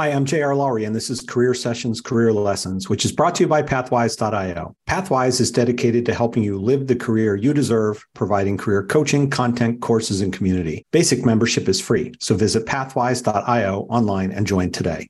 Hi, I'm J.R. Lowry, and this is Career Sessions Career Lessons, which is brought to you by Pathwise.io. Pathwise is dedicated to helping you live the career you deserve, providing career coaching, content, courses, and community. Basic membership is free, so visit Pathwise.io online and join today.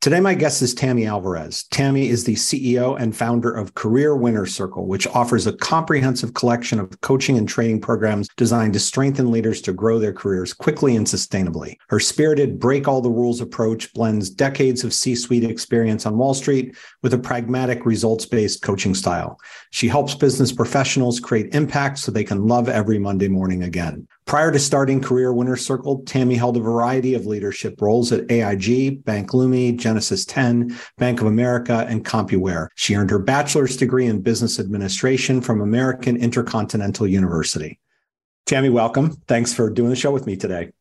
Today, my guest is Tammy Alvarez. Tammy is the CEO and founder of Career Winners Circle, which offers a comprehensive collection of coaching and training programs designed to strengthen leaders to grow their careers quickly and sustainably. Her spirited break all the rules approach blends decades of C suite experience on Wall Street with a pragmatic results based coaching style. She helps business professionals create impact so they can love every Monday morning again. Prior to starting Career Winners Circle, Tammy held a variety of leadership roles at AIG, Bank Leumi, Genesis 10, Bank of America, and CompuWare. She earned her bachelor's degree in business administration from American Intercontinental University. Tammy, welcome. Thanks for doing the show with me today.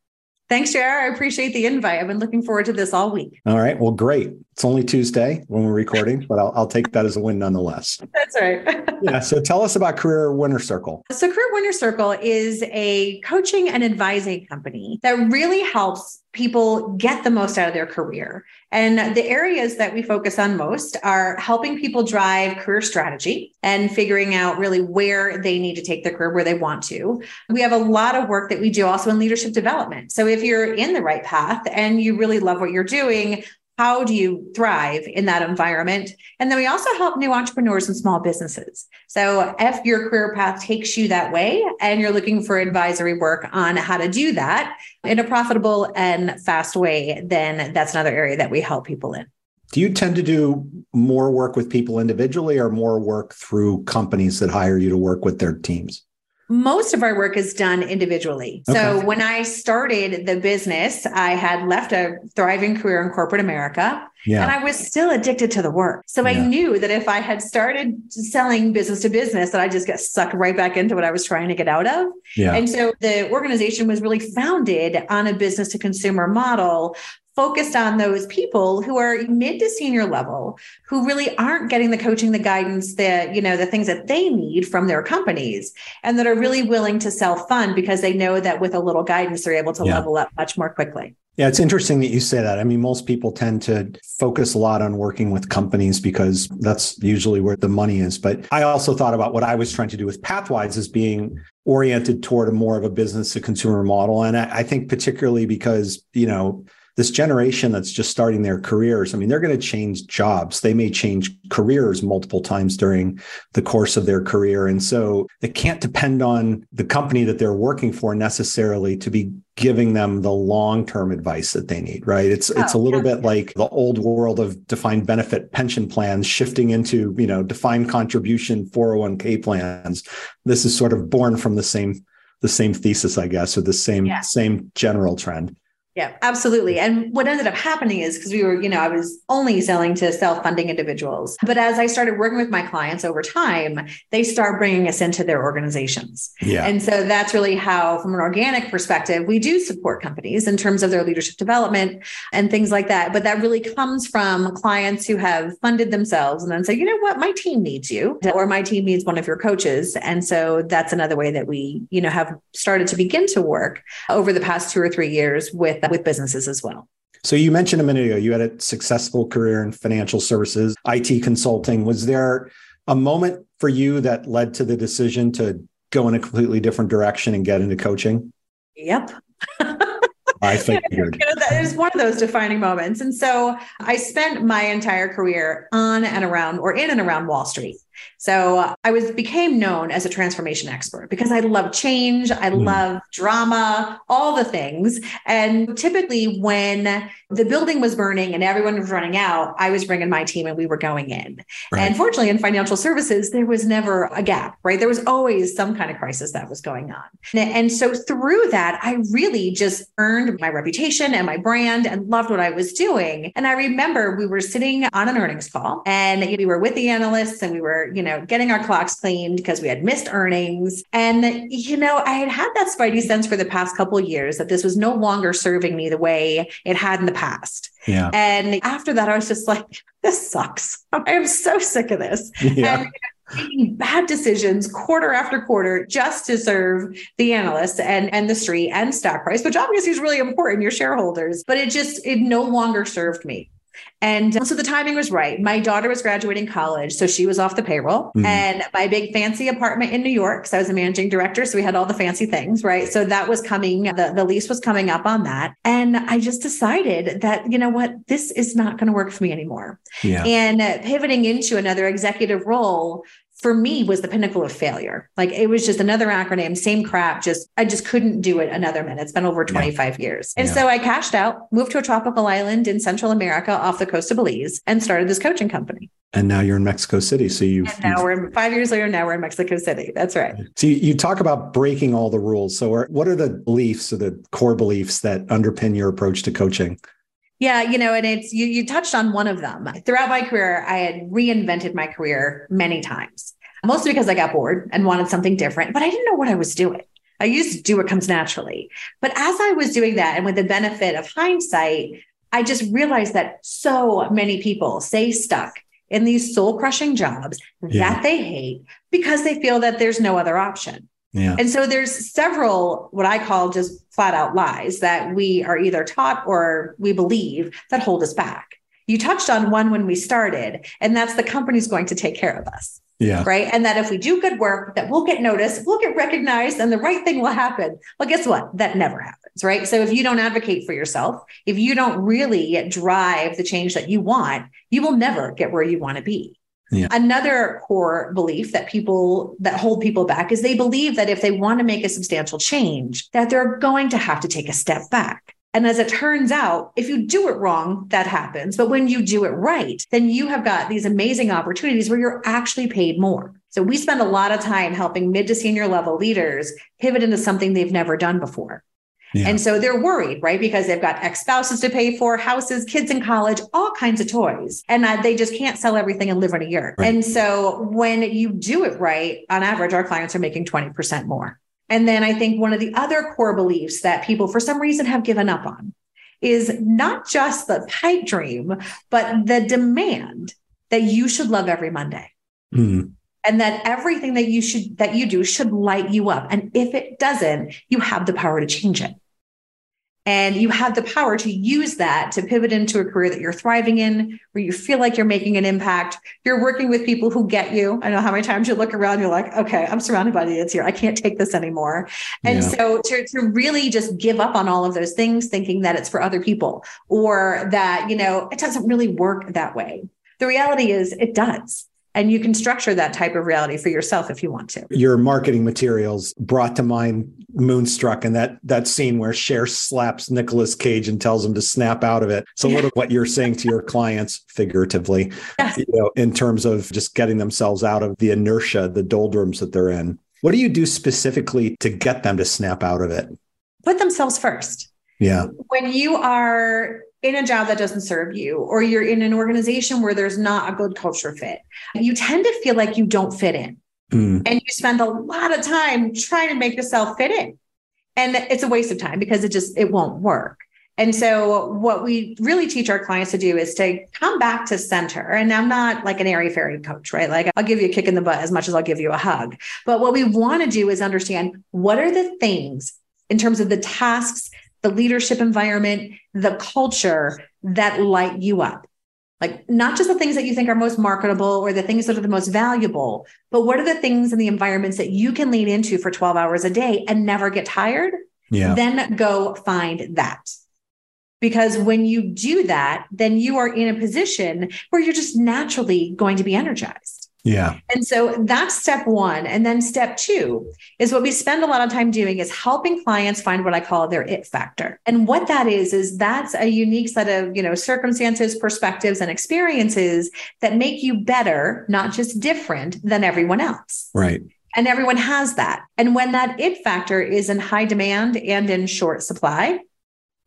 Thanks, JR. I appreciate the invite. I've been looking forward to this all week. All right. Well, great. It's only Tuesday when we're recording, but I'll, I'll take that as a win nonetheless. That's right. yeah. So tell us about Career Winners Circle. So, Career Winners Circle is a coaching and advising company that really helps people get the most out of their career. And the areas that we focus on most are helping people drive career strategy and figuring out really where they need to take their career, where they want to. We have a lot of work that we do also in leadership development. So if you're in the right path and you really love what you're doing, how do you thrive in that environment? And then we also help new entrepreneurs and small businesses. So if your career path takes you that way and you're looking for advisory work on how to do that in a profitable and fast way, then that's another area that we help people in. Do you tend to do more work with people individually or more work through companies that hire you to work with their teams? Most of our work is done individually. Okay. So when I started the business, I had left a thriving career in corporate America. Yeah. And I was still addicted to the work. So yeah. I knew that if I had started selling business to business, that I just get sucked right back into what I was trying to get out of. Yeah. And so the organization was really founded on a business to consumer model focused on those people who are mid to senior level who really aren't getting the coaching the guidance that you know the things that they need from their companies and that are really willing to self fund because they know that with a little guidance they're able to yeah. level up much more quickly yeah, it's interesting that you say that. I mean, most people tend to focus a lot on working with companies because that's usually where the money is. But I also thought about what I was trying to do with Pathwise as being oriented toward a more of a business to consumer model. And I, I think particularly because, you know, this generation that's just starting their careers, I mean, they're going to change jobs. They may change careers multiple times during the course of their career. And so they can't depend on the company that they're working for necessarily to be giving them the long-term advice that they need, right? It's oh, it's a oh, little yeah. bit like the old world of defined benefit pension plans shifting into, you know, defined contribution 401k plans. This is sort of born from the same the same thesis, I guess, or the same yeah. same general trend. Yeah, absolutely. And what ended up happening is because we were, you know, I was only selling to self funding individuals. But as I started working with my clients over time, they start bringing us into their organizations. Yeah. And so that's really how, from an organic perspective, we do support companies in terms of their leadership development and things like that. But that really comes from clients who have funded themselves and then say, you know what, my team needs you, or my team needs one of your coaches. And so that's another way that we, you know, have started to begin to work over the past two or three years with with businesses as well. So you mentioned a minute ago you had a successful career in financial services, IT consulting. Was there a moment for you that led to the decision to go in a completely different direction and get into coaching? Yep. I figured. you know, that is one of those defining moments. And so I spent my entire career on and around or in and around Wall Street. So I was became known as a transformation expert because I love change, I mm. love drama, all the things. And typically when the building was burning and everyone was running out, I was bringing my team and we were going in. Right. And fortunately in financial services there was never a gap, right? There was always some kind of crisis that was going on. And so through that I really just earned my reputation and my brand and loved what I was doing. And I remember we were sitting on an earnings call and we were with the analysts and we were, you know, getting our clocks cleaned because we had missed earnings. And, you know, I had had that spidey sense for the past couple years that this was no longer serving me the way it had in the past. Yeah. And after that, I was just like, this sucks. I am so sick of this. Yeah. And, making bad decisions quarter after quarter just to serve the analysts and, and the street and stock price, which obviously is really important, your shareholders, but it just, it no longer served me. And so the timing was right. My daughter was graduating college, so she was off the payroll. Mm-hmm. And my big fancy apartment in New York, because I was a managing director, so we had all the fancy things, right? So that was coming, the, the lease was coming up on that. And I just decided that, you know what, this is not going to work for me anymore. Yeah. And uh, pivoting into another executive role for me was the pinnacle of failure. Like it was just another acronym, same crap. Just I just couldn't do it another minute. It's been over 25 yeah. years. And yeah. so I cashed out, moved to a tropical island in Central America off the coast of Belize and started this coaching company. And now you're in Mexico City. So you now we're five years later. Now we're in Mexico City. That's right. So you, you talk about breaking all the rules. So what are the beliefs or the core beliefs that underpin your approach to coaching? Yeah, you know, and it's you you touched on one of them. Throughout my career, I had reinvented my career many times. Mostly because I got bored and wanted something different, but I didn't know what I was doing. I used to do what comes naturally. But as I was doing that and with the benefit of hindsight, I just realized that so many people stay stuck in these soul crushing jobs yeah. that they hate because they feel that there's no other option. Yeah. And so there's several what I call just flat out lies that we are either taught or we believe that hold us back. You touched on one when we started, and that's the company's going to take care of us. Yeah. Right. And that if we do good work, that we'll get noticed, we'll get recognized, and the right thing will happen. Well, guess what? That never happens. Right. So if you don't advocate for yourself, if you don't really drive the change that you want, you will never get where you want to be. Yeah. Another core belief that people that hold people back is they believe that if they want to make a substantial change, that they're going to have to take a step back. And as it turns out, if you do it wrong, that happens. But when you do it right, then you have got these amazing opportunities where you're actually paid more. So we spend a lot of time helping mid to senior level leaders pivot into something they've never done before. Yeah. And so they're worried, right? Because they've got ex spouses to pay for, houses, kids in college, all kinds of toys. And uh, they just can't sell everything and live in a year. Right. And so when you do it right, on average, our clients are making 20% more. And then I think one of the other core beliefs that people for some reason have given up on is not just the pipe dream, but the demand that you should love every Monday. Mm. And that everything that you should that you do should light you up. And if it doesn't, you have the power to change it. And you have the power to use that to pivot into a career that you're thriving in, where you feel like you're making an impact. You're working with people who get you. I know how many times you look around, you're like, okay, I'm surrounded by idiots here. I can't take this anymore. And yeah. so to, to really just give up on all of those things, thinking that it's for other people or that, you know, it doesn't really work that way. The reality is it does and you can structure that type of reality for yourself if you want to. Your marketing materials brought to mind Moonstruck and that that scene where Cher slaps Nicolas Cage and tells him to snap out of it. So, what are what you're saying to your clients figuratively, yes. you know, in terms of just getting themselves out of the inertia, the doldrums that they're in. What do you do specifically to get them to snap out of it? Put themselves first. Yeah. When you are in a job that doesn't serve you, or you're in an organization where there's not a good culture fit, you tend to feel like you don't fit in. Mm. And you spend a lot of time trying to make yourself fit in. And it's a waste of time because it just it won't work. And so what we really teach our clients to do is to come back to center. And I'm not like an airy fairy coach, right? Like I'll give you a kick in the butt as much as I'll give you a hug. But what we want to do is understand what are the things in terms of the tasks the leadership environment, the culture that light you up. Like not just the things that you think are most marketable or the things that are the most valuable, but what are the things in the environments that you can lean into for 12 hours a day and never get tired? Yeah. Then go find that. Because when you do that, then you are in a position where you're just naturally going to be energized. Yeah. And so that's step one. And then step two is what we spend a lot of time doing is helping clients find what I call their it factor. And what that is, is that's a unique set of, you know, circumstances, perspectives, and experiences that make you better, not just different than everyone else. Right. And everyone has that. And when that it factor is in high demand and in short supply,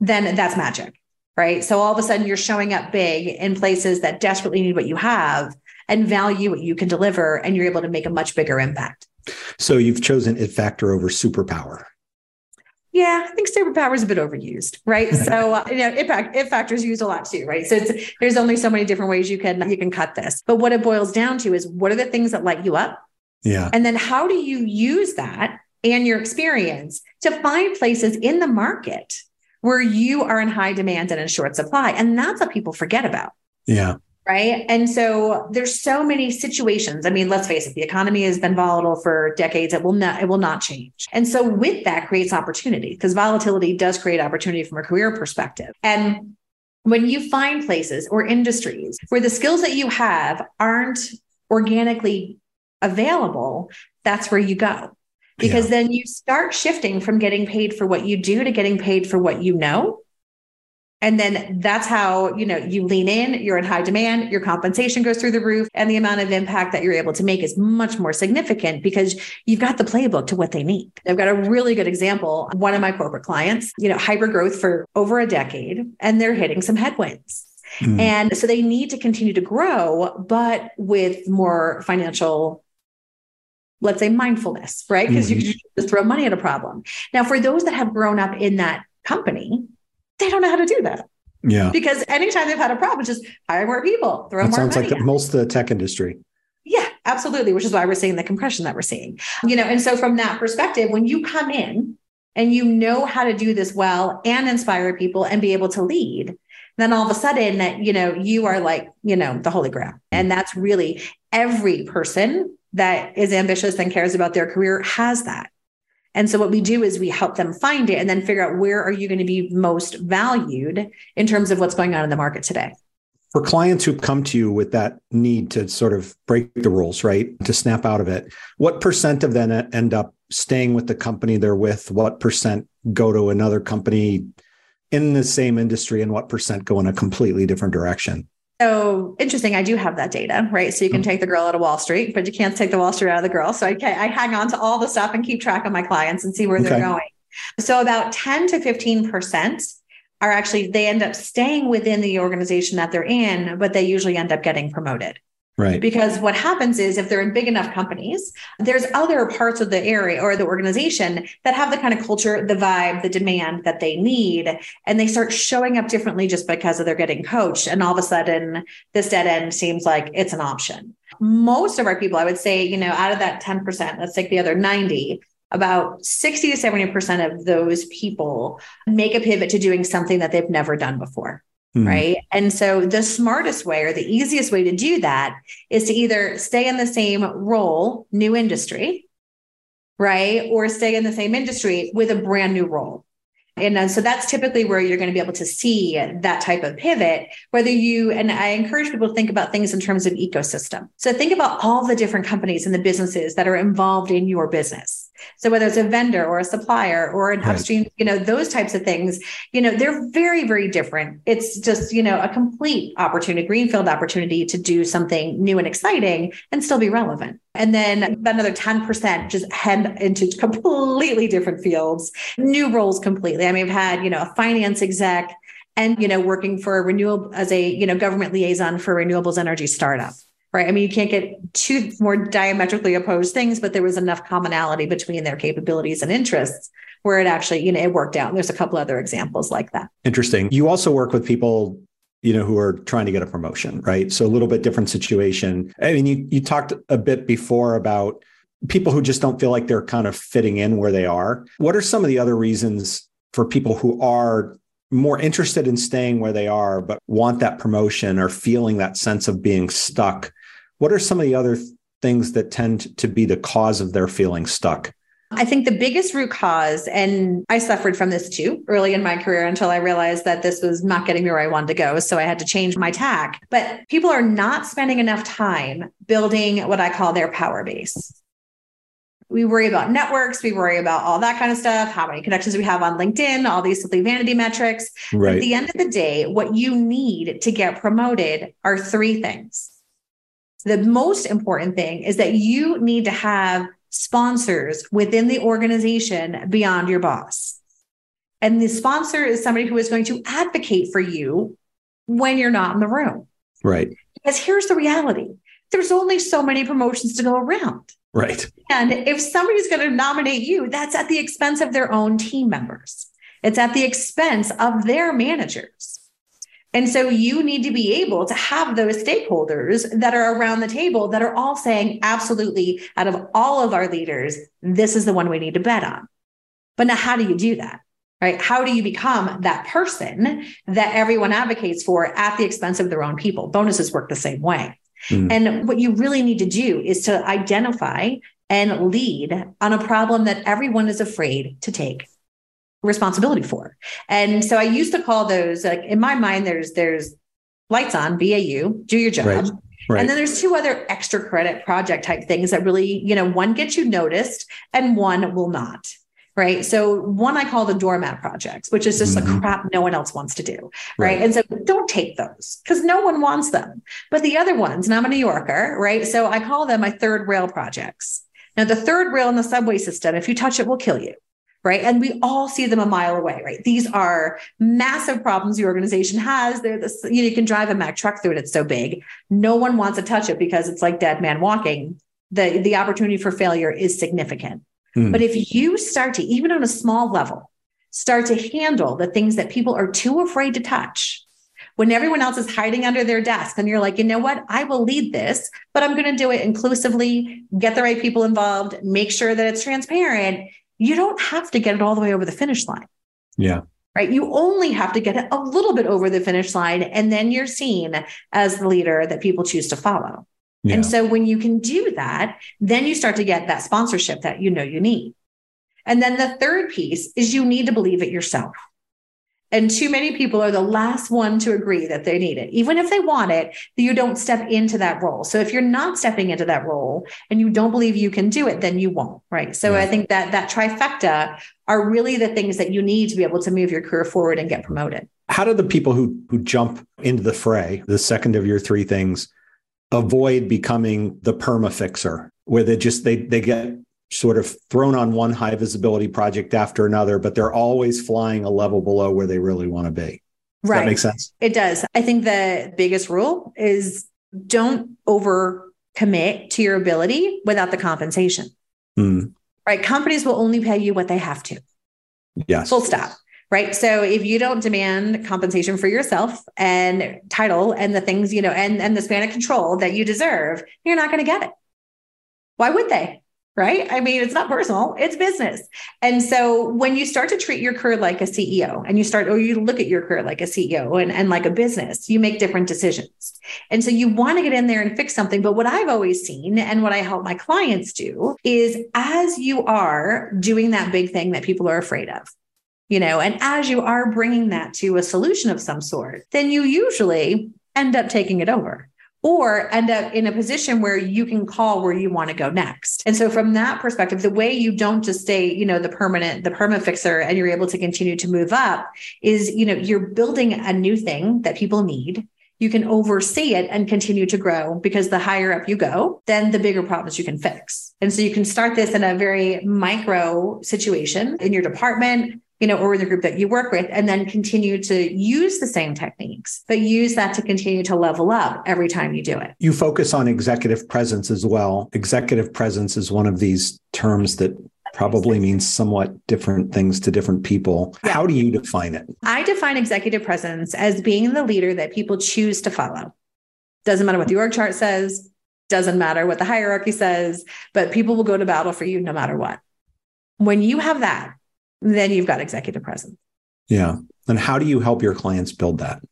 then that's magic. Right. So all of a sudden you're showing up big in places that desperately need what you have and value what you can deliver, and you're able to make a much bigger impact. So you've chosen it factor over superpower. Yeah, I think superpower is a bit overused, right? so uh, you know, it, it factors used a lot too, right? So there's only so many different ways you can you can cut this. But what it boils down to is what are the things that light you up? Yeah. And then how do you use that and your experience to find places in the market where you are in high demand and in short supply? And that's what people forget about. Yeah. Right. And so there's so many situations. I mean, let's face it, the economy has been volatile for decades. It will not, it will not change. And so with that creates opportunity because volatility does create opportunity from a career perspective. And when you find places or industries where the skills that you have aren't organically available, that's where you go. Because yeah. then you start shifting from getting paid for what you do to getting paid for what you know. And then that's how, you know, you lean in, you're in high demand, your compensation goes through the roof, and the amount of impact that you're able to make is much more significant because you've got the playbook to what they need. I've got a really good example. One of my corporate clients, you know, hyper growth for over a decade, and they're hitting some headwinds. Mm. And so they need to continue to grow, but with more financial let's say mindfulness, right? Because mm-hmm. you can just throw money at a problem. Now, for those that have grown up in that company, they don't know how to do that. Yeah. Because anytime they've had a problem, just hire more people, throw that more sounds like most of the tech industry. Yeah, absolutely. Which is why we're seeing the compression that we're seeing. You know, and so from that perspective, when you come in and you know how to do this well and inspire people and be able to lead, then all of a sudden that you know you are like you know the holy grail mm. and that's really every person that is ambitious and cares about their career has that and so what we do is we help them find it and then figure out where are you going to be most valued in terms of what's going on in the market today. For clients who come to you with that need to sort of break the rules, right? To snap out of it, what percent of them end up staying with the company they're with? What percent go to another company in the same industry and what percent go in a completely different direction? So interesting. I do have that data, right? So you can mm-hmm. take the girl out of Wall Street, but you can't take the Wall Street out of the girl. So I, I hang on to all the stuff and keep track of my clients and see where okay. they're going. So about 10 to 15% are actually, they end up staying within the organization that they're in, but they usually end up getting promoted. Right. Because what happens is if they're in big enough companies, there's other parts of the area or the organization that have the kind of culture, the vibe, the demand that they need. And they start showing up differently just because of they're getting coached. And all of a sudden, this dead end seems like it's an option. Most of our people, I would say, you know, out of that 10%, let's take the other 90, about 60 to 70% of those people make a pivot to doing something that they've never done before. Mm-hmm. Right. And so the smartest way or the easiest way to do that is to either stay in the same role, new industry, right? Or stay in the same industry with a brand new role. And so that's typically where you're going to be able to see that type of pivot, whether you, and I encourage people to think about things in terms of ecosystem. So think about all the different companies and the businesses that are involved in your business. So whether it's a vendor or a supplier or an right. upstream, you know, those types of things, you know, they're very, very different. It's just, you know, a complete opportunity, greenfield opportunity to do something new and exciting and still be relevant. And then another 10% just head into completely different fields, new roles completely. I mean, I've had, you know, a finance exec and, you know, working for a renewable as a, you know, government liaison for renewables energy startup right? I mean, you can't get two more diametrically opposed things, but there was enough commonality between their capabilities and interests where it actually, you know, it worked out. And there's a couple other examples like that. Interesting. You also work with people, you know, who are trying to get a promotion, right? So a little bit different situation. I mean, you you talked a bit before about people who just don't feel like they're kind of fitting in where they are. What are some of the other reasons for people who are more interested in staying where they are, but want that promotion or feeling that sense of being stuck what are some of the other things that tend to be the cause of their feeling stuck? I think the biggest root cause, and I suffered from this too early in my career until I realized that this was not getting me where I wanted to go. So I had to change my tack. But people are not spending enough time building what I call their power base. We worry about networks, we worry about all that kind of stuff, how many connections we have on LinkedIn, all these silly vanity metrics. Right. At the end of the day, what you need to get promoted are three things. The most important thing is that you need to have sponsors within the organization beyond your boss. And the sponsor is somebody who is going to advocate for you when you're not in the room. Right. Because here's the reality there's only so many promotions to go around. Right. And if somebody's going to nominate you, that's at the expense of their own team members, it's at the expense of their managers. And so you need to be able to have those stakeholders that are around the table that are all saying, absolutely, out of all of our leaders, this is the one we need to bet on. But now, how do you do that? Right? How do you become that person that everyone advocates for at the expense of their own people? Bonuses work the same way. Mm. And what you really need to do is to identify and lead on a problem that everyone is afraid to take responsibility for. And so I used to call those like in my mind, there's there's lights on, BAU, do your job. Right. Right. And then there's two other extra credit project type things that really, you know, one gets you noticed and one will not. Right. So one I call the doormat projects, which is just mm-hmm. a crap no one else wants to do. Right. right. And so don't take those because no one wants them. But the other ones, and I'm a New Yorker, right? So I call them my third rail projects. Now, the third rail in the subway system, if you touch it, will kill you right? And we all see them a mile away, right? These are massive problems your organization has. They're this, you know, you can drive a Mack truck through it. It's so big. No one wants to touch it because it's like dead man walking. The, the opportunity for failure is significant. Mm. But if you start to, even on a small level, start to handle the things that people are too afraid to touch, when everyone else is hiding under their desk and you're like, you know what? I will lead this, but I'm going to do it inclusively, get the right people involved, make sure that it's transparent you don't have to get it all the way over the finish line. Yeah. Right. You only have to get it a little bit over the finish line, and then you're seen as the leader that people choose to follow. Yeah. And so when you can do that, then you start to get that sponsorship that you know you need. And then the third piece is you need to believe it yourself. And too many people are the last one to agree that they need it. Even if they want it, you don't step into that role. So if you're not stepping into that role and you don't believe you can do it, then you won't. Right. So yeah. I think that that trifecta are really the things that you need to be able to move your career forward and get promoted. How do the people who who jump into the fray, the second of your three things, avoid becoming the perma fixer, where they just they they get sort of thrown on one high visibility project after another, but they're always flying a level below where they really want to be. Does right. that make sense? It does. I think the biggest rule is don't over commit to your ability without the compensation. Mm. Right. Companies will only pay you what they have to. Yes. Full stop. Right. So if you don't demand compensation for yourself and title and the things, you know, and, and the span of control that you deserve, you're not going to get it. Why would they? Right? I mean, it's not personal, it's business. And so when you start to treat your career like a CEO and you start, or you look at your career like a CEO and, and like a business, you make different decisions. And so you want to get in there and fix something. But what I've always seen and what I help my clients do is as you are doing that big thing that people are afraid of, you know, and as you are bringing that to a solution of some sort, then you usually end up taking it over or end up in a position where you can call where you want to go next. And so from that perspective, the way you don't just stay, you know, the permanent, the perma fixer and you're able to continue to move up is, you know, you're building a new thing that people need. You can oversee it and continue to grow because the higher up you go, then the bigger problems you can fix. And so you can start this in a very micro situation in your department, you know, or the group that you work with, and then continue to use the same techniques, but use that to continue to level up every time you do it. You focus on executive presence as well. Executive presence is one of these terms that probably means somewhat different things to different people. Yeah. How do you define it? I define executive presence as being the leader that people choose to follow. Doesn't matter what the org chart says, doesn't matter what the hierarchy says, but people will go to battle for you no matter what. When you have that, then you've got executive presence. Yeah. And how do you help your clients build that?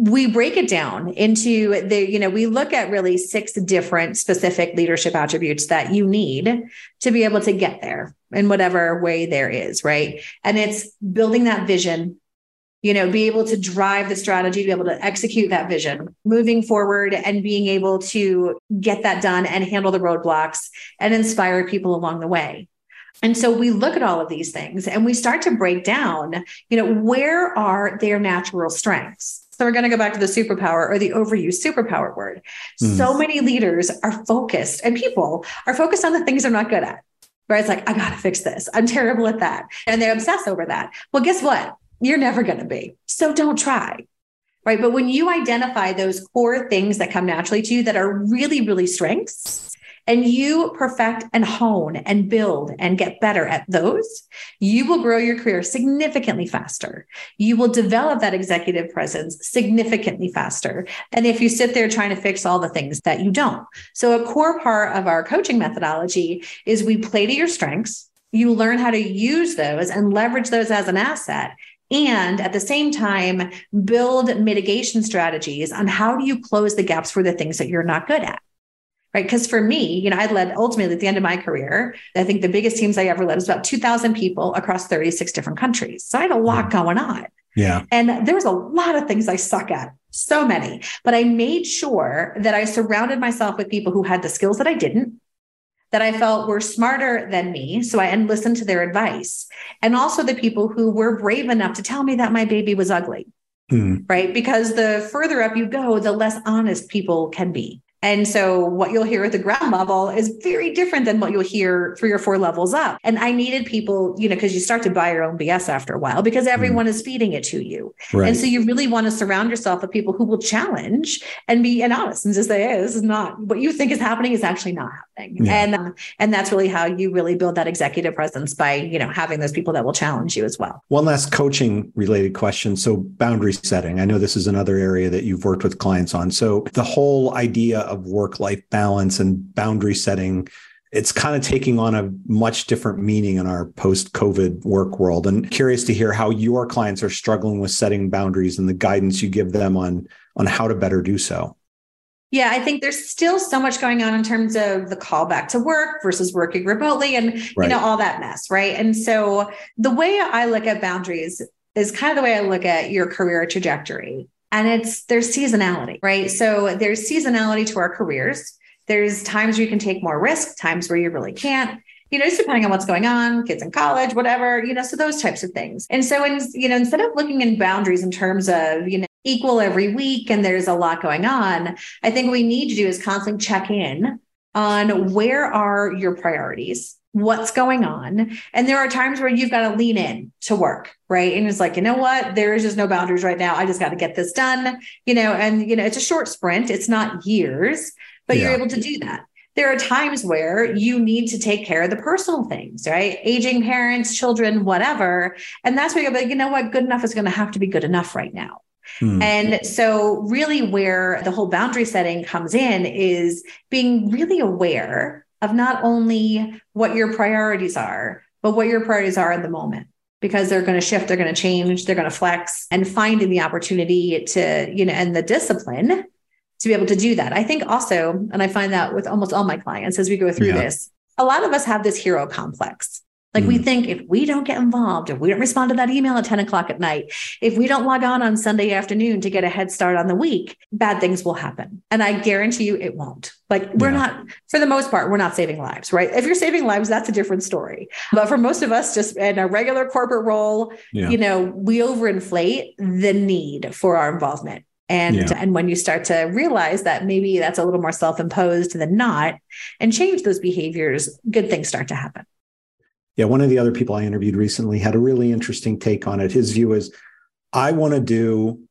we break it down into the, you know, we look at really six different specific leadership attributes that you need to be able to get there in whatever way there is, right? And it's building that vision, you know, be able to drive the strategy, be able to execute that vision, moving forward and being able to get that done and handle the roadblocks and inspire people along the way. And so we look at all of these things and we start to break down, you know, where are their natural strengths? So we're going to go back to the superpower or the overused superpower word. Mm. So many leaders are focused and people are focused on the things they're not good at. Right? It's like, I got to fix this. I'm terrible at that. And they obsess over that. Well, guess what? You're never going to be. So don't try. Right. But when you identify those core things that come naturally to you that are really, really strengths, and you perfect and hone and build and get better at those, you will grow your career significantly faster. You will develop that executive presence significantly faster. And if you sit there trying to fix all the things that you don't. So, a core part of our coaching methodology is we play to your strengths. You learn how to use those and leverage those as an asset and at the same time build mitigation strategies on how do you close the gaps for the things that you're not good at right? Because for me, you know, I led ultimately at the end of my career, I think the biggest teams I ever led was about 2,000 people across 36 different countries. So I had a lot going on. Yeah. And there was a lot of things I suck at, so many, but I made sure that I surrounded myself with people who had the skills that I didn't. That I felt were smarter than me. So I listened to their advice. And also the people who were brave enough to tell me that my baby was ugly. Mm. Right. Because the further up you go, the less honest people can be. And so what you'll hear at the ground level is very different than what you'll hear three or four levels up. And I needed people, you know, because you start to buy your own BS after a while because mm. everyone mm. is feeding it to you. Right. And so you really want to surround yourself with people who will challenge and be and honest and just say, hey, this is not what you think is happening is actually not happening. Yeah. And um, and that's really how you really build that executive presence by, you know, having those people that will challenge you as well. One last coaching related question. So boundary setting. I know this is another area that you've worked with clients on. So the whole idea of work life balance and boundary setting it's kind of taking on a much different meaning in our post COVID work world. And curious to hear how your clients are struggling with setting boundaries and the guidance you give them on, on how to better do so. Yeah, I think there's still so much going on in terms of the call back to work versus working remotely and right. you know all that mess, right? And so the way I look at boundaries is kind of the way I look at your career trajectory and it's there's seasonality, right? So there's seasonality to our careers. There's times where you can take more risk, times where you really can't. You know, just depending on what's going on, kids in college, whatever, you know, so those types of things. And so, in, you know, instead of looking in boundaries in terms of, you know, equal every week and there's a lot going on, I think what we need to do is constantly check in on where are your priorities what's going on. And there are times where you've got to lean in to work, right? And it's like, you know what? There is just no boundaries right now. I just got to get this done, you know, and, you know, it's a short sprint, it's not years, but yeah. you're able to do that. There are times where you need to take care of the personal things, right? Aging parents, children, whatever. And that's where you're like, you know what? Good enough is going to have to be good enough right now. Hmm. And so, really, where the whole boundary setting comes in is being really aware of not only what your priorities are, but what your priorities are at the moment because they're going to shift, they're going to change, they're going to flex and finding the opportunity to, you know, and the discipline to be able to do that. I think also, and I find that with almost all my clients as we go through yeah. this, a lot of us have this hero complex. Like mm. we think if we don't get involved, if we don't respond to that email at 10 o'clock at night, if we don't log on on Sunday afternoon to get a head start on the week, bad things will happen. And I guarantee you it won't. Like we're yeah. not, for the most part, we're not saving lives, right? If you're saving lives, that's a different story. But for most of us, just in a regular corporate role, yeah. you know, we overinflate the need for our involvement. And, yeah. and when you start to realize that maybe that's a little more self-imposed than not and change those behaviors, good things start to happen. Yeah, one of the other people I interviewed recently had a really interesting take on it. His view is I want to do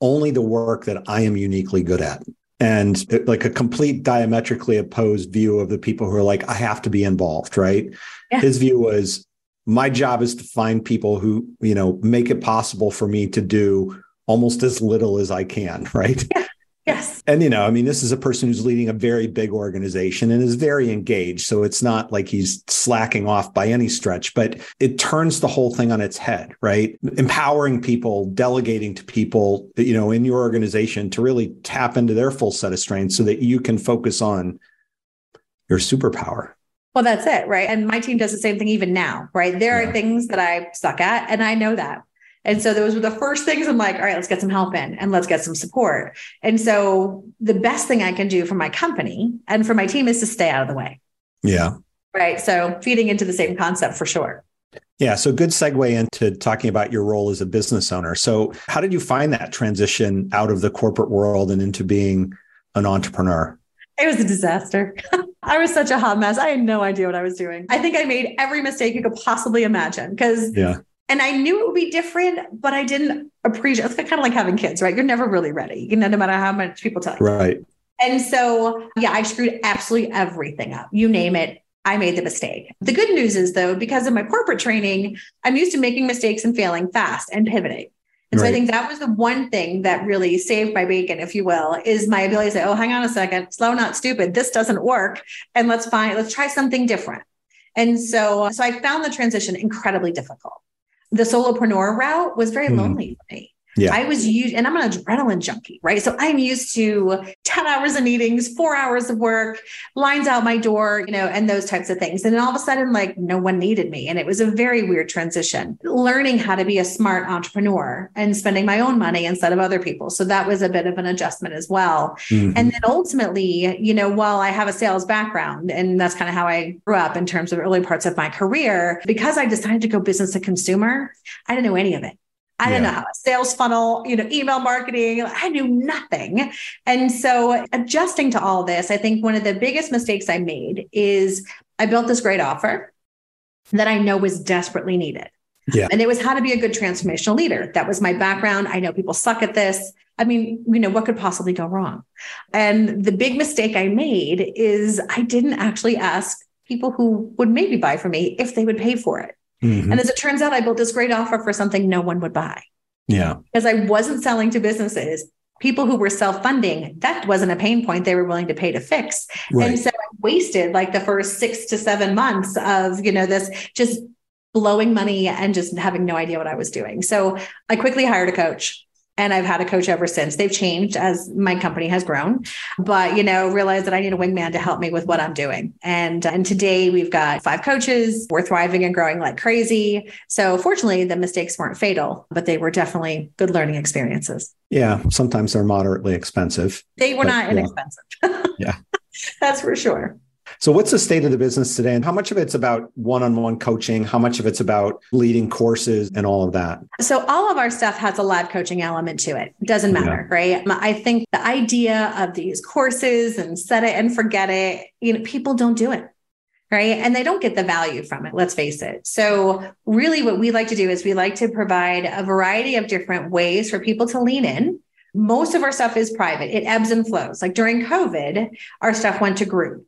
only the work that I am uniquely good at. And uh, like a complete diametrically opposed view of the people who are like, I have to be involved, right? Yeah. His view was my job is to find people who, you know, make it possible for me to do almost as little as I can, right? Yeah. Yes. And, you know, I mean, this is a person who's leading a very big organization and is very engaged. So it's not like he's slacking off by any stretch, but it turns the whole thing on its head, right? Empowering people, delegating to people, you know, in your organization to really tap into their full set of strengths so that you can focus on your superpower. Well, that's it, right? And my team does the same thing even now, right? There yeah. are things that I suck at, and I know that. And so those were the first things I'm like, all right, let's get some help in and let's get some support. And so the best thing I can do for my company and for my team is to stay out of the way. Yeah. Right. So feeding into the same concept for sure. Yeah. So good segue into talking about your role as a business owner. So how did you find that transition out of the corporate world and into being an entrepreneur? It was a disaster. I was such a hot mess. I had no idea what I was doing. I think I made every mistake you could possibly imagine because yeah. And I knew it would be different, but I didn't appreciate it's kind of like having kids, right? You're never really ready, you know, no matter how much people tell you. Right. And so, yeah, I screwed absolutely everything up. You name it, I made the mistake. The good news is, though, because of my corporate training, I'm used to making mistakes and failing fast and pivoting. And right. so I think that was the one thing that really saved my bacon, if you will, is my ability to say, oh, hang on a second, slow, not stupid. This doesn't work. And let's find, let's try something different. And so, so I found the transition incredibly difficult the solopreneur route was very mm. lonely for me. Yeah. I was used, and I'm an adrenaline junkie, right? So I'm used to 10 hours of meetings, four hours of work, lines out my door, you know, and those types of things. And then all of a sudden, like no one needed me. And it was a very weird transition, learning how to be a smart entrepreneur and spending my own money instead of other people. So that was a bit of an adjustment as well. Mm-hmm. And then ultimately, you know, while I have a sales background, and that's kind of how I grew up in terms of early parts of my career, because I decided to go business to consumer, I didn't know any of it. I don't know sales funnel, you know, email marketing. I knew nothing. And so adjusting to all this, I think one of the biggest mistakes I made is I built this great offer that I know was desperately needed. Yeah. And it was how to be a good transformational leader. That was my background. I know people suck at this. I mean, you know, what could possibly go wrong? And the big mistake I made is I didn't actually ask people who would maybe buy from me if they would pay for it. Mm-hmm. And as it turns out, I built this great offer for something no one would buy. Yeah. Because I wasn't selling to businesses. People who were self funding, that wasn't a pain point they were willing to pay to fix. Right. And so I wasted like the first six to seven months of, you know, this just blowing money and just having no idea what I was doing. So I quickly hired a coach and I've had a coach ever since. They've changed as my company has grown, but you know, realized that I need a wingman to help me with what I'm doing. And uh, and today we've got five coaches. We're thriving and growing like crazy. So fortunately, the mistakes weren't fatal, but they were definitely good learning experiences. Yeah, sometimes they're moderately expensive. They were not inexpensive. yeah. That's for sure. So, what's the state of the business today? And how much of it's about one on one coaching? How much of it's about leading courses and all of that? So, all of our stuff has a live coaching element to it. Doesn't matter, yeah. right? I think the idea of these courses and set it and forget it, you know, people don't do it. Right. And they don't get the value from it, let's face it. So, really, what we like to do is we like to provide a variety of different ways for people to lean in most of our stuff is private. It ebbs and flows. Like during COVID, our stuff went to group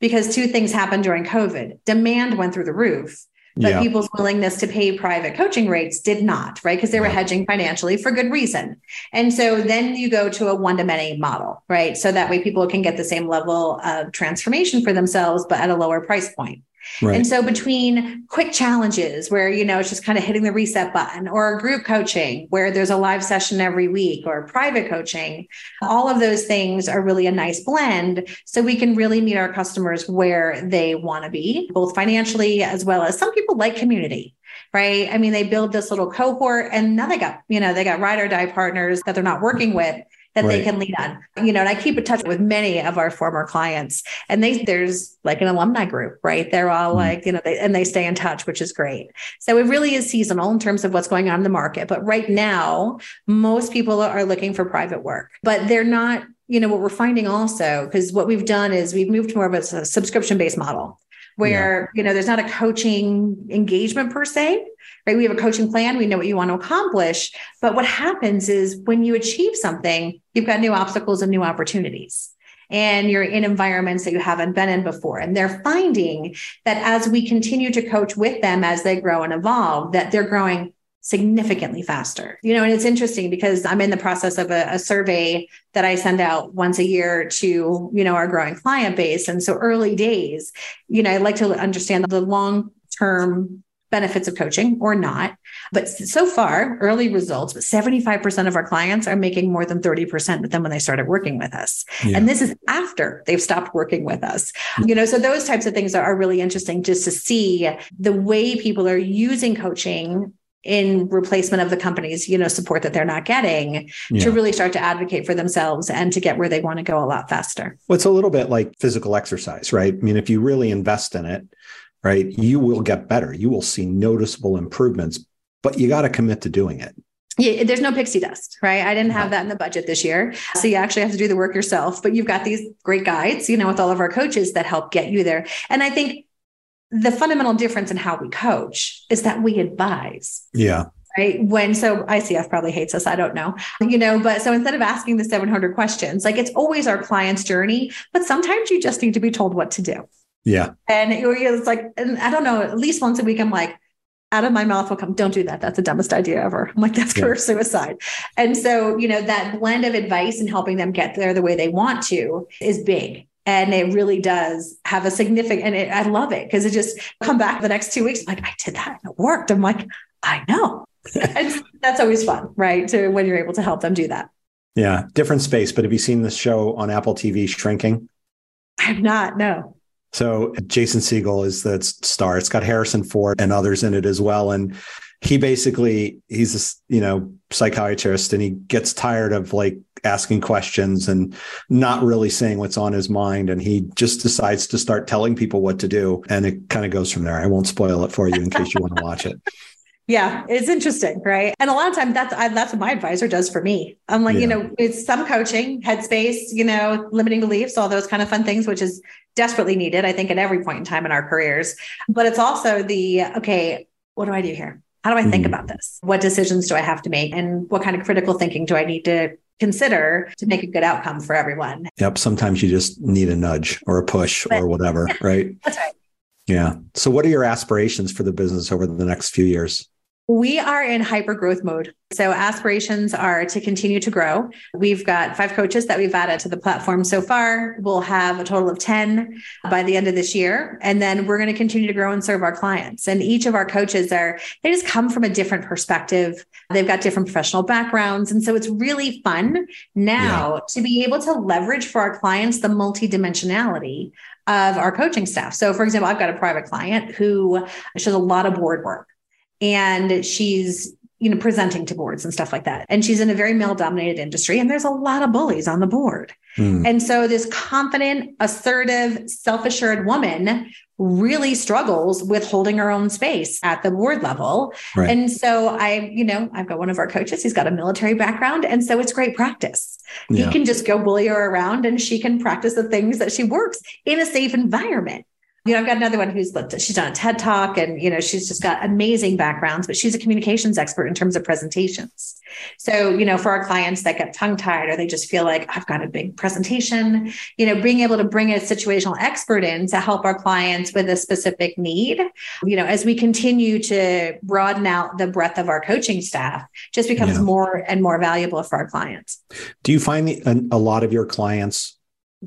because two things happened during COVID. Demand went through the roof, but yeah. people's willingness to pay private coaching rates did not, right? Because they were hedging financially for good reason. And so then you go to a one to many model, right? So that way people can get the same level of transformation for themselves, but at a lower price point. Right. And so between quick challenges where, you know, it's just kind of hitting the reset button or group coaching where there's a live session every week or private coaching, all of those things are really a nice blend. So we can really meet our customers where they want to be, both financially as well as some people like community right? I mean, they build this little cohort and now they got, you know, they got ride or die partners that they're not working mm-hmm. with that right. they can lean on. You know, and I keep in touch with many of our former clients, and they there's like an alumni group, right? They're all mm like, you know, they, and they stay in touch, which is great. So it really is seasonal in terms of what's going on in the market. But right now, most people are looking for private work, but they're not. You know what we're finding also because what we've done is we've moved more of a subscription based model where yeah. you know there's not a coaching engagement per se right? We have a coaching plan. We know what you want to accomplish. But what happens is when you achieve something you've got new obstacles and new opportunities. And you're in environments that you haven't been in before. And they're finding that as we continue to coach with them as they grow and evolve that they're growing significantly faster. You know, and it's interesting because I'm in the process of a, a, survey that I send out once a year to, you know, our growing client base. And so early days, you know, I like to understand the long term benefits of coaching or not. But so far, early results, but 75% of our clients are making more than 30% with them when they started working with us. Yeah. And this is after they've stopped working with us. Mm. You know, so those types of things are, are really interesting just to see the way people are using coaching in replacement of the company's you know support that they're not getting yeah. to really start to advocate for themselves and to get where they want to go a lot faster well it's a little bit like physical exercise right i mean if you really invest in it right you will get better you will see noticeable improvements but you got to commit to doing it yeah, there's no pixie dust, right? I didn't have that in the budget this year. So you actually have to do the work yourself, but you've got these great guides, you know, with all of our coaches that help get you there. And I think the fundamental difference in how we coach is that we advise. Yeah. Right. When so ICF probably hates us. I don't know. You know, but so instead of asking the 700 questions, like it's always our client's journey, but sometimes you just need to be told what to do. Yeah. And it's like, and I don't know, at least once a week, I'm like, out of my mouth will come, don't do that. That's the dumbest idea ever. I'm like, that's career suicide. And so, you know, that blend of advice and helping them get there the way they want to is big. And it really does have a significant and it, i love it because it just come back the next two weeks I'm like i did that and it worked. I'm like i know. And that's always fun right? To when you're able to help them do that. Yeah. Different space but have you seen the show on apple tv shrinking? I have not no so jason segel is the star. It's got harrison ford and others in it as well. And he basically he's a you know psychiatrist and he gets tired of like asking questions and not really saying what's on his mind. And he just decides to start telling people what to do. And it kind of goes from there. I won't spoil it for you in case you want to watch it yeah, it's interesting, right? And a lot of times that's I, that's what my advisor does for me. I'm like, yeah. you know, it's some coaching, headspace, you know, limiting beliefs, all those kind of fun things, which is desperately needed, I think, at every point in time in our careers. But it's also the okay, what do I do here? How do I think mm-hmm. about this? What decisions do I have to make? And what kind of critical thinking do I need to consider to make a good outcome for everyone? Yep. Sometimes you just need a nudge or a push but, or whatever, yeah, right? That's right. Yeah. So, what are your aspirations for the business over the next few years? We are in hyper growth mode. So aspirations are to continue to grow. We've got five coaches that we've added to the platform so far. We'll have a total of 10 by the end of this year. And then we're going to continue to grow and serve our clients. And each of our coaches are, they just come from a different perspective. They've got different professional backgrounds. And so it's really fun now yeah. to be able to leverage for our clients the multidimensionality of our coaching staff. So for example, I've got a private client who does a lot of board work and she's you know presenting to boards and stuff like that and she's in a very male dominated industry and there's a lot of bullies on the board mm. and so this confident assertive self-assured woman really struggles with holding her own space at the board level right. and so i you know i've got one of our coaches he's got a military background and so it's great practice yeah. he can just go bully her around and she can practice the things that she works in a safe environment you know, I've got another one who's looked at, she's done a TED talk and, you know, she's just got amazing backgrounds, but she's a communications expert in terms of presentations. So, you know, for our clients that get tongue tied or they just feel like I've got a big presentation, you know, being able to bring a situational expert in to help our clients with a specific need, you know, as we continue to broaden out the breadth of our coaching staff, just becomes yeah. more and more valuable for our clients. Do you find the, a, a lot of your clients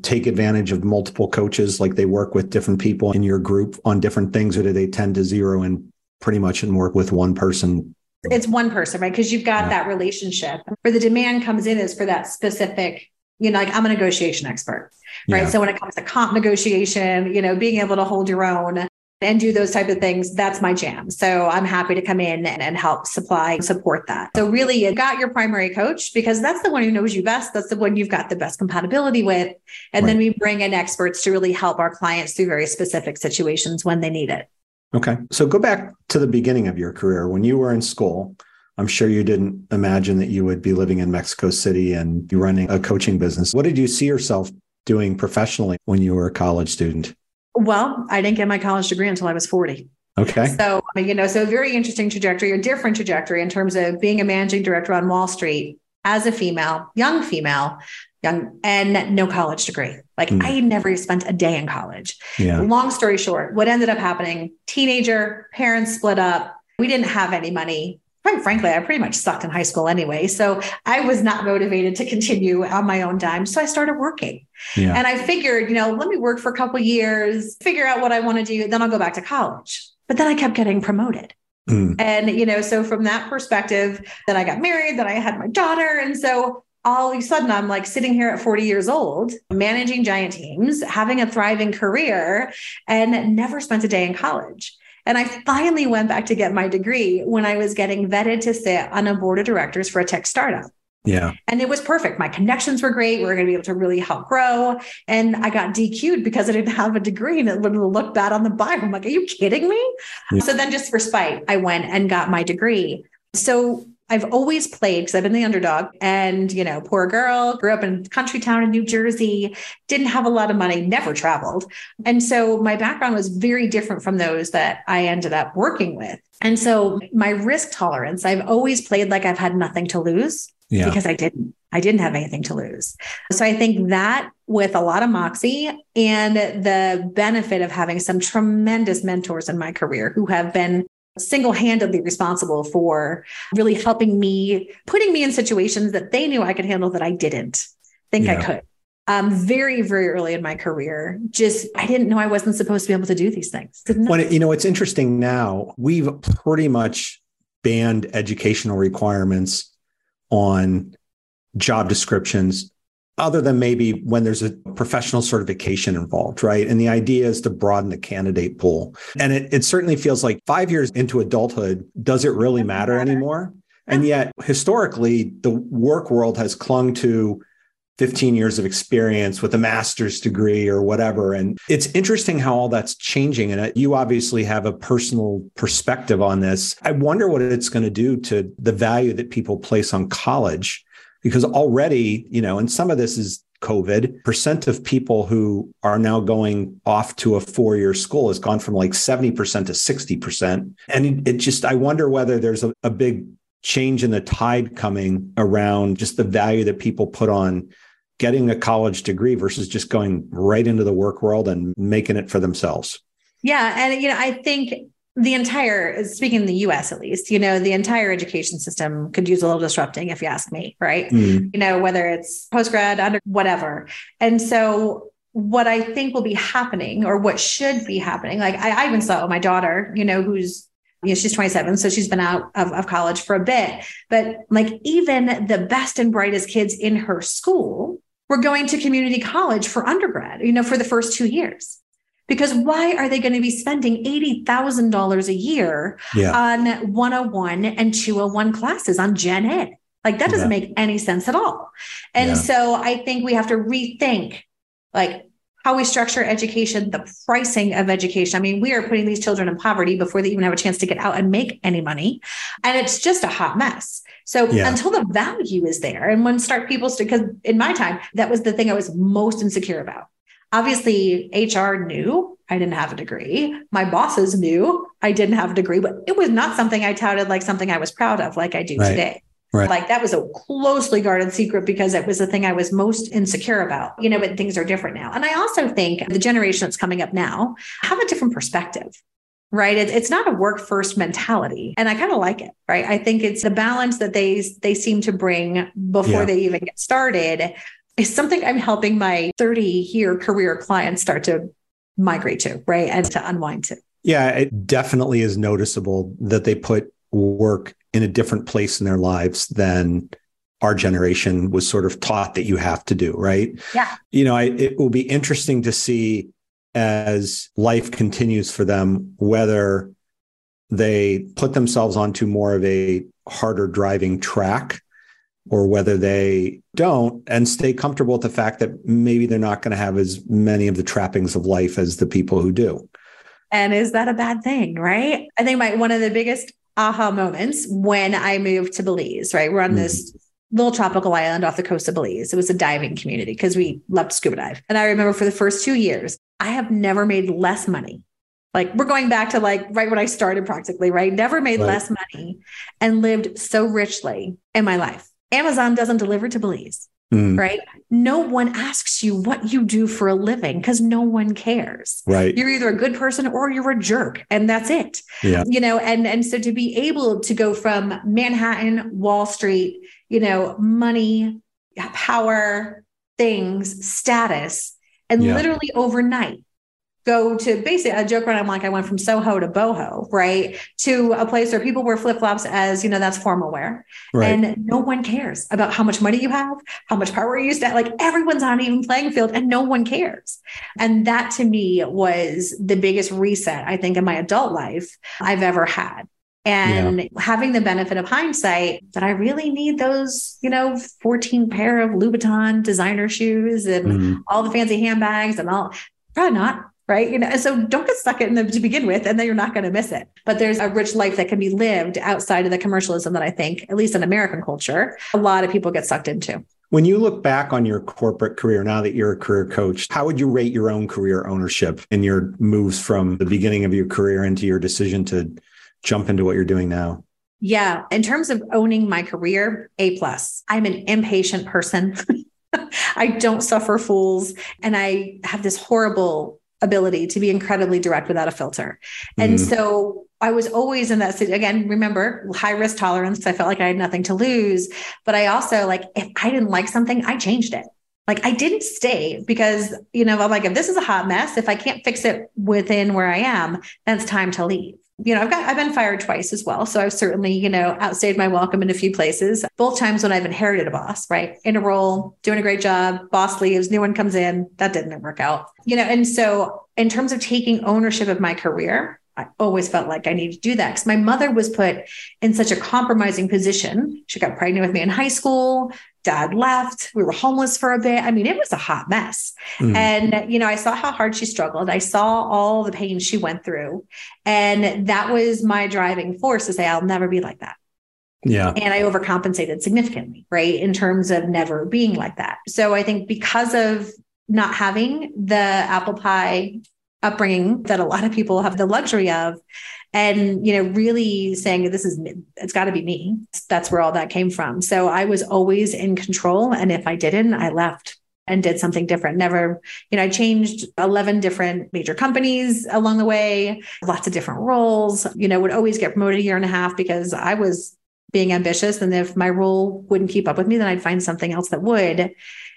take advantage of multiple coaches like they work with different people in your group on different things or do they tend to zero in pretty much and work with one person it's one person right because you've got yeah. that relationship where the demand comes in is for that specific you know like i'm a negotiation expert right yeah. so when it comes to comp negotiation you know being able to hold your own and do those type of things that's my jam. So i'm happy to come in and, and help supply support that. So really you got your primary coach because that's the one who knows you best. That's the one you've got the best compatibility with. And right. then we bring in experts to really help our clients through very specific situations when they need it. Okay. So go back to the beginning of your career. When you were in school I'm sure you didn't imagine that you would be living in Mexico City and be running a coaching business. What did you see yourself doing professionally when you were a college student? Well, I didn't get my college degree until I was 40. Okay. So, you know, so very interesting trajectory, a different trajectory in terms of being a managing director on Wall Street as a female, young female, young, and no college degree. Like mm. I never spent a day in college. Yeah. Long story short, what ended up happening, teenager, parents split up. We didn't have any money quite frankly, I pretty much sucked in high school anyway. So I was not motivated to continue on my own dime. So I started working. Yeah. And I figured, you know, let me work for a couple years, figure out what I want to do, then I'll go back to college. But then I kept getting promoted. Mm. And, you know, so from that perspective, then I got married, then I had my daughter. And so all of a sudden I'm like sitting here at 40 years old, managing giant teams, having a thriving career, and never spent a day in college. And I finally went back to get my degree when I was getting vetted to sit on a board of directors for a tech startup. Yeah. And it was perfect. My connections were great. We were going to be able to really help grow. And I got DQ'd because I didn't have a degree and it would look bad on the bio. I'm like, are you kidding me? Yeah. So then just for spite, I went and got my degree. So I've always played because I've been the underdog and, you know, poor girl, grew up in country town in New Jersey, didn't have a lot of money, never traveled. And so my background was very different from those that I ended up working with. And so my risk tolerance, I've always played like I've had nothing to lose yeah. because I didn't. I didn't have anything to lose. So I think that with a lot of moxie and the benefit of having some tremendous mentors in my career who have been single handedly responsible for really helping me, putting me in situations that they knew I could handle that I didn't think yeah. I could. Um, very, very early in my career, just I didn't know I wasn't supposed to be able to do these things. When you know, it's interesting now. We've pretty much banned educational requirements on job descriptions other than maybe when there's a professional certification involved, right? And the idea is to broaden the candidate pool. And it, it certainly feels like five years into adulthood, does it really matter anymore? And yet, historically, the work world has clung to 15 years of experience with a master's degree or whatever. And it's interesting how all that's changing. And uh, you obviously have a personal perspective on this. I wonder what it's going to do to the value that people place on college because already, you know, and some of this is COVID, percent of people who are now going off to a four year school has gone from like 70% to 60%. And it, just, I wonder whether there's a, a big change in the tide coming around just the value that people put on getting a college degree versus just going right into the work world and making it for themselves. Yeah. And, you know, I think the entire speaking in the US at least, you know, the entire education system could use a little disrupting if you ask me, right? Mm. You know, whether it's postgrad, under whatever. And so what I think will be happening or what should be happening, like I, I even saw my daughter, you know, who's you know, she's 27, so she's been out of, of college for a bit. But like even the best and brightest kids in her school were going to community college for undergrad, you know, for the first two years. Because why are they going to be spending $80,000 a year yeah. on 101 and 201 classes on gen ed? Like that doesn't yeah. make any sense at all. And yeah. so I think we have to rethink like how we structure education, the pricing of education. I mean, we are putting these children in poverty before they even have a chance to get out and make any money. And it's just a hot mess. So yeah. until the value is there, and when start people, because in my time, that was the thing I was most insecure about. Obviously, HR knew I didn't have a degree. My bosses knew I didn't have a degree, but it was not something I touted like something I was proud of, like I do right. today. Right. Like that was a closely guarded secret because it was the thing I was most insecure about, you know, but things are different now. And I also think the generation that's coming up now have a different perspective, right? It, it's not a work first mentality. And I kind of like it, right? I think it's the balance that they, they seem to bring before yeah. they even get started is something I'm helping my 30 year career clients start to migrate to, right? And to unwind to. Yeah, it definitely is noticeable that they put work in a different place in their lives than our generation was sort of taught that you have to do, right? Yeah. You know, I, it will be interesting to see as life continues for them whether they put themselves onto more of a harder driving track or whether they don't and stay comfortable with the fact that maybe they're not going to have as many of the trappings of life as the people who do. And is that a bad thing, right? I think my one of the biggest aha moments when I moved to Belize, right? We're on mm this little tropical island off the coast of Belize. It was a diving community because we loved scuba dive. And I remember for the first two years, I have never made less money. Like we're going back to like right when I started practically, right? Never made right. less money and lived so richly in my life. Amazon doesn't deliver to Belize. mm. right? No one asks you what you do for a living because no one cares. Right. You're either a good person or you're a jerk, and that's it. Yeah. You know, and and so to be able to go from Manhattan, Wall Street, you know, money, power, things, status, and yeah. literally overnight go to basically I joke around. I'm like, I went from Soho to boho, right? To a place where people wear flip flops as, you know, that's formal wear. Right. And no one cares about how much money you have, how much power you used to like everyone's on an even playing field and no one cares. And that to me was the biggest reset, I think, in my adult life I've ever had. And yeah. having the benefit of hindsight that I really need those, you know, 14 pair of Louboutin designer shoes and mm. all the fancy handbags and all. Probably not right? You know, and so don't get stuck in them to begin with, and then you're not going to miss it. But there's a rich life that can be lived outside of the commercialism that I think, at least in American culture, a lot of people get sucked into. When you look back on your corporate career, now that you're a career coach, how would you rate your own career ownership in your moves from the beginning of your career into your decision to jump into what you're doing now? Yeah. In terms of owning my career, A plus. I'm an impatient person. I don't suffer fools. And I have this horrible ability to be incredibly direct without a filter. And mm-hmm. so I was always in that city. again, remember high risk tolerance because I felt like I had nothing to lose. But I also like if I didn't like something, I changed it. Like I didn't stay because, you know, I'm like, if this is a hot mess, if I can't fix it within where I am, then it's time to leave you know, I've got I've been fired twice as well. So I've certainly, you know, outstayed my welcome in a few places. Both times when I've inherited a boss, right? In a role, doing a great job, boss leaves, new one comes in. That didn't work out. You know, and so in terms of taking ownership of my career, I always felt like I needed to do that because my mother was put in such a compromising position. She got pregnant with me in high school dad left. We were homeless for a bit. I mean, it was a hot mess. Mm. And, you know, I saw how hard she struggled. I saw all the pain she went through. And that was my driving force to say, I'll never be like that. Yeah. And I overcompensated significantly, right? In terms of never being like that. So I think because of not having the apple pie upbringing that a lot of people have the luxury of, and you know really saying this is it's got to be me. That's where all that came from. So i was always in control and if i didn't i left and did something different. Never you know i changed 11 different major companies along the way lots of different roles you know would always get promoted a year and a half because i was being ambitious and if my role wouldn't keep up with me then i'd find something else that would.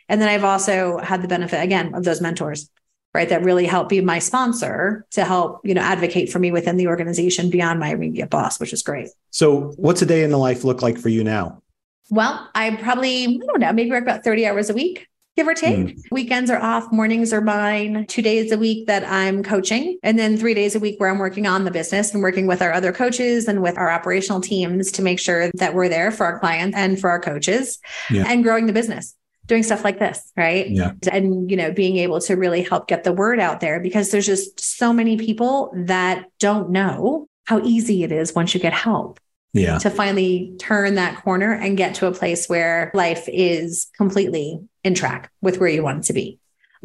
And then i've also had the benefit again of those mentors right that really help be my sponsor to help you know advocate for me within the organization beyond my immediate boss which is great so what's a day in the life look like for you now well i probably i don't know maybe work about 30 hours a week give or take. Mm. Weekends are off, mornings are mine, two days a week that I'm coaching, and then three days a week where I'm working on the business and working with our other coaches and with our operational teams to make sure that we're there for our clients and for our coaches yeah. and growing the business doing stuff like this, right? Yeah. And, you know, being able to really help get the word out there because there's just so many people that don't know how easy it is once you get help. Yeah. To finally turn that corner and get to a place where life is completely in track with where you want it to be.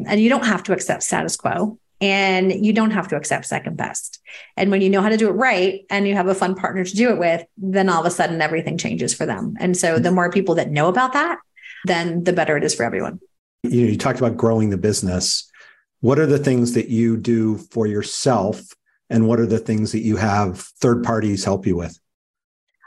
And you don't have to accept status quo and you don't have to accept second best. And when you know how to do it right and you have a fun partner to do it with, then all of a sudden everything changes for them. And so mm-hmm. the more people that know about that, then the better it is for everyone. You, know, you talked about growing the business. What are the things that you do for yourself? And what are the things that you have third parties help you with?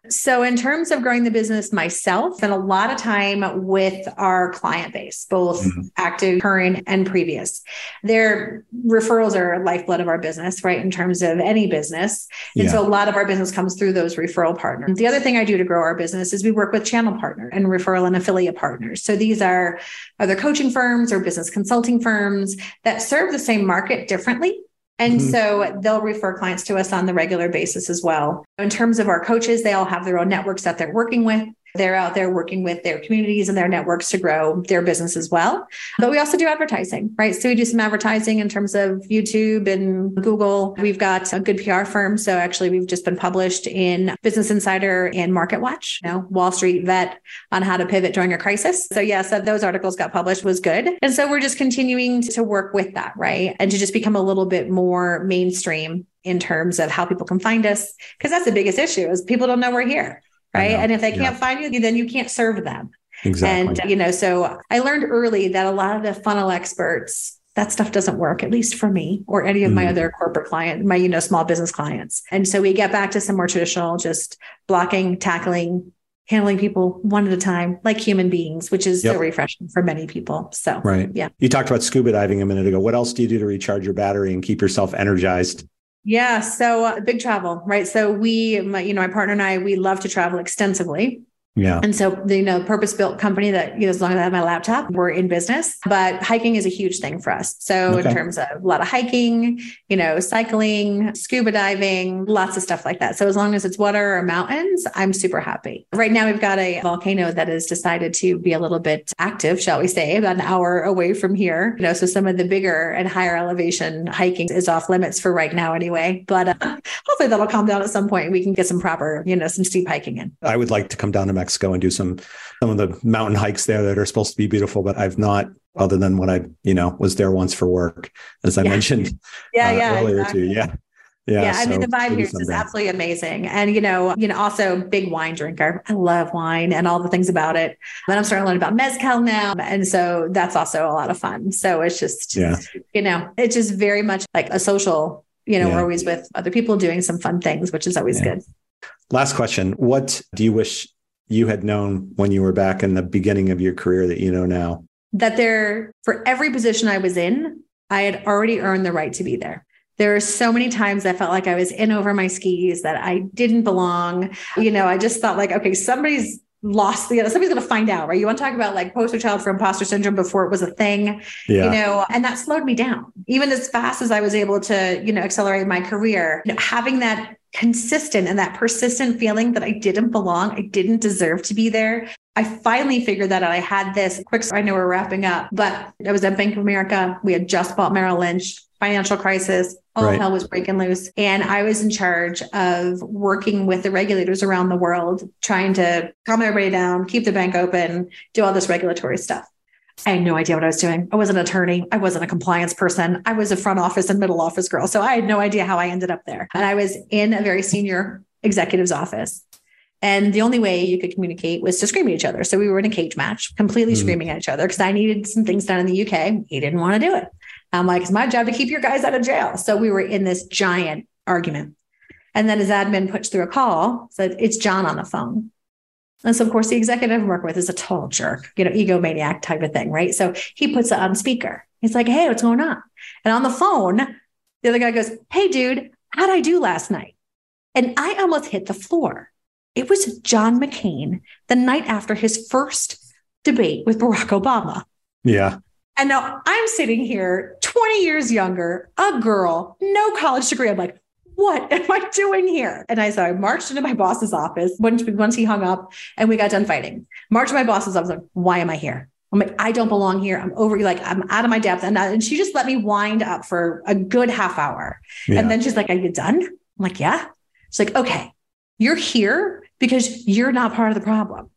So, in terms of growing the business myself, spent a lot of time with our client base, both mm-hmm. active, current, and previous. Their referrals are lifeblood of our business, right? In terms of any business. And yeah. so, a lot of our business comes through those referral partners. The other thing I do to grow our business is we work with channel partner and referral and affiliate partners. So, these are other coaching firms or business consulting firms that serve the same market differently and mm-hmm. so they'll refer clients to us on the regular basis as well. In terms of our coaches, they all have their own networks that they're working with. They're out there working with their communities and their networks to grow their business as well. But we also do advertising, right? So we do some advertising in terms of YouTube and Google. We've got a good PR firm. So actually, we've just been published in Business Insider and Market Watch, you know, Wall Street Vet on how to pivot during a crisis. So, yes, yeah, so those articles got published was good. And so we're just continuing to work with that, right? And to just become a little bit more mainstream in terms of how people can find us because that's the biggest issue is people don't know we're here right? And if they can't yeah. find you, then you can't serve them. Exactly. And, you know, so I learned early that a lot of the funnel experts, that stuff doesn't work, at least for me or any of my mm. other corporate clients, my, you know, small business clients. And so we get back to some more traditional, just blocking, tackling, handling people one at a time, like human beings, which is yep. so refreshing for many people. So, right. Yeah. You talked about scuba diving a minute ago. What else do you do to recharge your battery and keep yourself energized? Yeah. So, uh, big travel, right? So, we, my, you know, my partner and I, we love to travel extensively. Yeah. And so the you know purpose built company that you know as long as I have my laptop, we're in business. But hiking is a huge thing for us. So okay. in terms of a lot of hiking, you know, cycling, scuba diving, lots of stuff like that. So as long as it's water or mountains, I'm super happy. Right now we've got a volcano that has decided to be a little bit active, shall we say, about an hour away from here. You know, so some of the bigger and higher elevation hiking is off limits for right now anyway. But uh, hopefully that'll calm down at some point. We can get some proper, you know, some steep hiking in. I would like to come down to Mexico and do some some of the mountain hikes there that are supposed to be beautiful, but I've not other than when I, you know, was there once for work, as I yeah. mentioned yeah, uh, yeah, earlier exactly. too. Yeah. Yeah, yeah, I mean the vibe here is just absolutely amazing, and you know, you know, also big wine drinker. I love wine and all the things about it. But I'm starting to learn about mezcal now, and so that's also a lot of fun. So it's just, yeah. you know, it's just very much like a social. You know, yeah. we're always with other people doing some fun things, which is always yeah. good. Last question. What do you wish you had known when you were back in the beginning of your career that you know now? That there, for every position I was in, I had already earned the right to be there. There are so many times I felt like I was in over my skis, that I didn't belong. You know, I just thought like, okay, somebody's lost the somebody's going to find out right you want to talk about like poster child for imposter syndrome before it was a thing yeah. you know and that slowed me down even as fast as i was able to you know accelerate my career you know, having that consistent and that persistent feeling that i didn't belong i didn't deserve to be there I finally figured that out. I had this quick, I know we're wrapping up, but I was at Bank of America. We had just bought Merrill Lynch, financial crisis, all right. hell was breaking loose. And I was in charge of working with the regulators around the world, trying to calm everybody down, keep the bank open, do all this regulatory stuff. I had no idea what I was doing. I wasn't an attorney. I wasn't a compliance person. I was a front office and middle office girl. So I had no idea how I ended up there. And I was in a very senior executive's office. And the only way you could communicate was to scream at each other. So we were in a cage match, completely mm. screaming at each other because I needed some things done in the UK. He didn't want to do it. I'm like, it's my job to keep your guys out of jail. So we were in this giant argument. And then his admin puts through a call, said, it's John on the phone. And so, of course, the executive I work with is a total jerk, you know, egomaniac type of thing, right? So he puts it on speaker. He's like, hey, what's going on? And on the phone, the other guy goes, hey, dude, how'd I do last night? And I almost hit the floor. It was John McCain the night after his first debate with Barack Obama. Yeah. And now I'm sitting here 20 years younger, a girl, no college degree. I'm like, what am I doing here? And I so I marched into my boss's office once, once he hung up and we got done fighting. Marched to my boss's office, like, why am I here? I'm like, I don't belong here. I'm over like I'm out of my depth. And, uh, and she just let me wind up for a good half hour. Yeah. And then she's like, Are you done? I'm like, Yeah. She's like, okay, you're here because you're not part of the problem.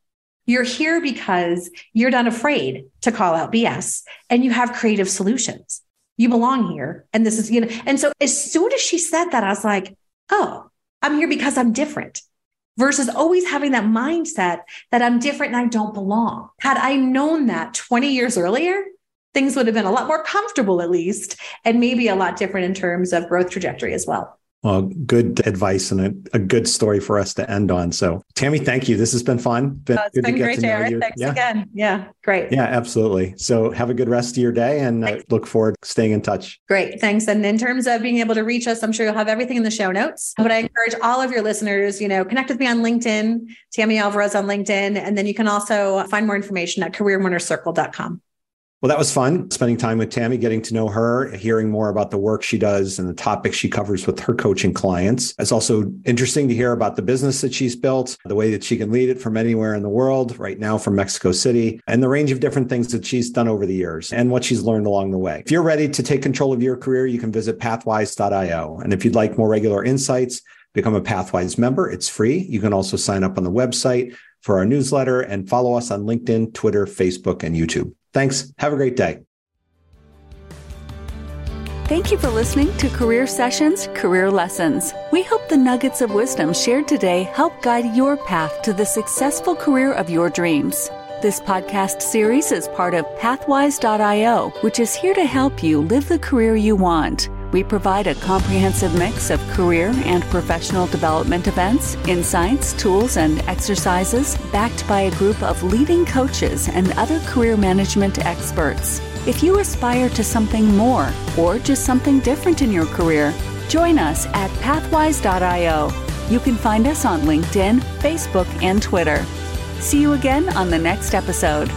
You're here because you're not afraid to call out BS and you have creative solutions. You belong here. And this is, you know, and so as soon as she said that, I was like, oh, I'm here because I'm different versus always having that mindset that I'm different and I don't belong. Had I known that 20 years earlier, things would have been a lot more comfortable, at least, and maybe a lot different in terms of growth trajectory as well. Well, good advice and a, a, good story for us to end on. So, Tammy, thank you. This has been fun. Been, oh, it's been great, Jared. Thanks yeah. again. Yeah, great. Yeah, absolutely. So, have a good rest of your day and uh, look forward to staying in touch. Great. Thanks. And in terms of being able to reach us, I'm sure you'll have everything in the show notes. But I encourage all of your listeners, you know, connect with me on LinkedIn, Tammy Alvarez on LinkedIn. And then you can also find more information at careerwinnercircle.com. Well, that was fun spending time with Tammy, getting to know her, hearing more about the work she does and the topics she covers with her coaching clients. It's also interesting to hear about the business that she's built, the way that she can lead it from anywhere in the world, right now from Mexico City, and the range of different things that she's done over the years and what she's learned along the way. If you're ready to take control of your career, you can visit pathwise.io. And if you'd like more regular insights, become a Pathwise member. It's free. You can also sign up on the website for our newsletter and follow us on LinkedIn, Twitter, Facebook, and YouTube. Thanks. Have a great day. Thank you for listening to Career Sessions Career Lessons. We hope the nuggets of wisdom shared today help guide your path to the successful career of your dreams. This podcast series is part of Pathwise.io, which is here to help you live the career you want. We provide a comprehensive mix of career and professional development events, insights, tools, and exercises backed by a group of leading coaches and other career management experts. If you aspire to something more or just something different in your career, join us at pathwise.io. You can find us on LinkedIn, Facebook, and Twitter. See you again on the next episode.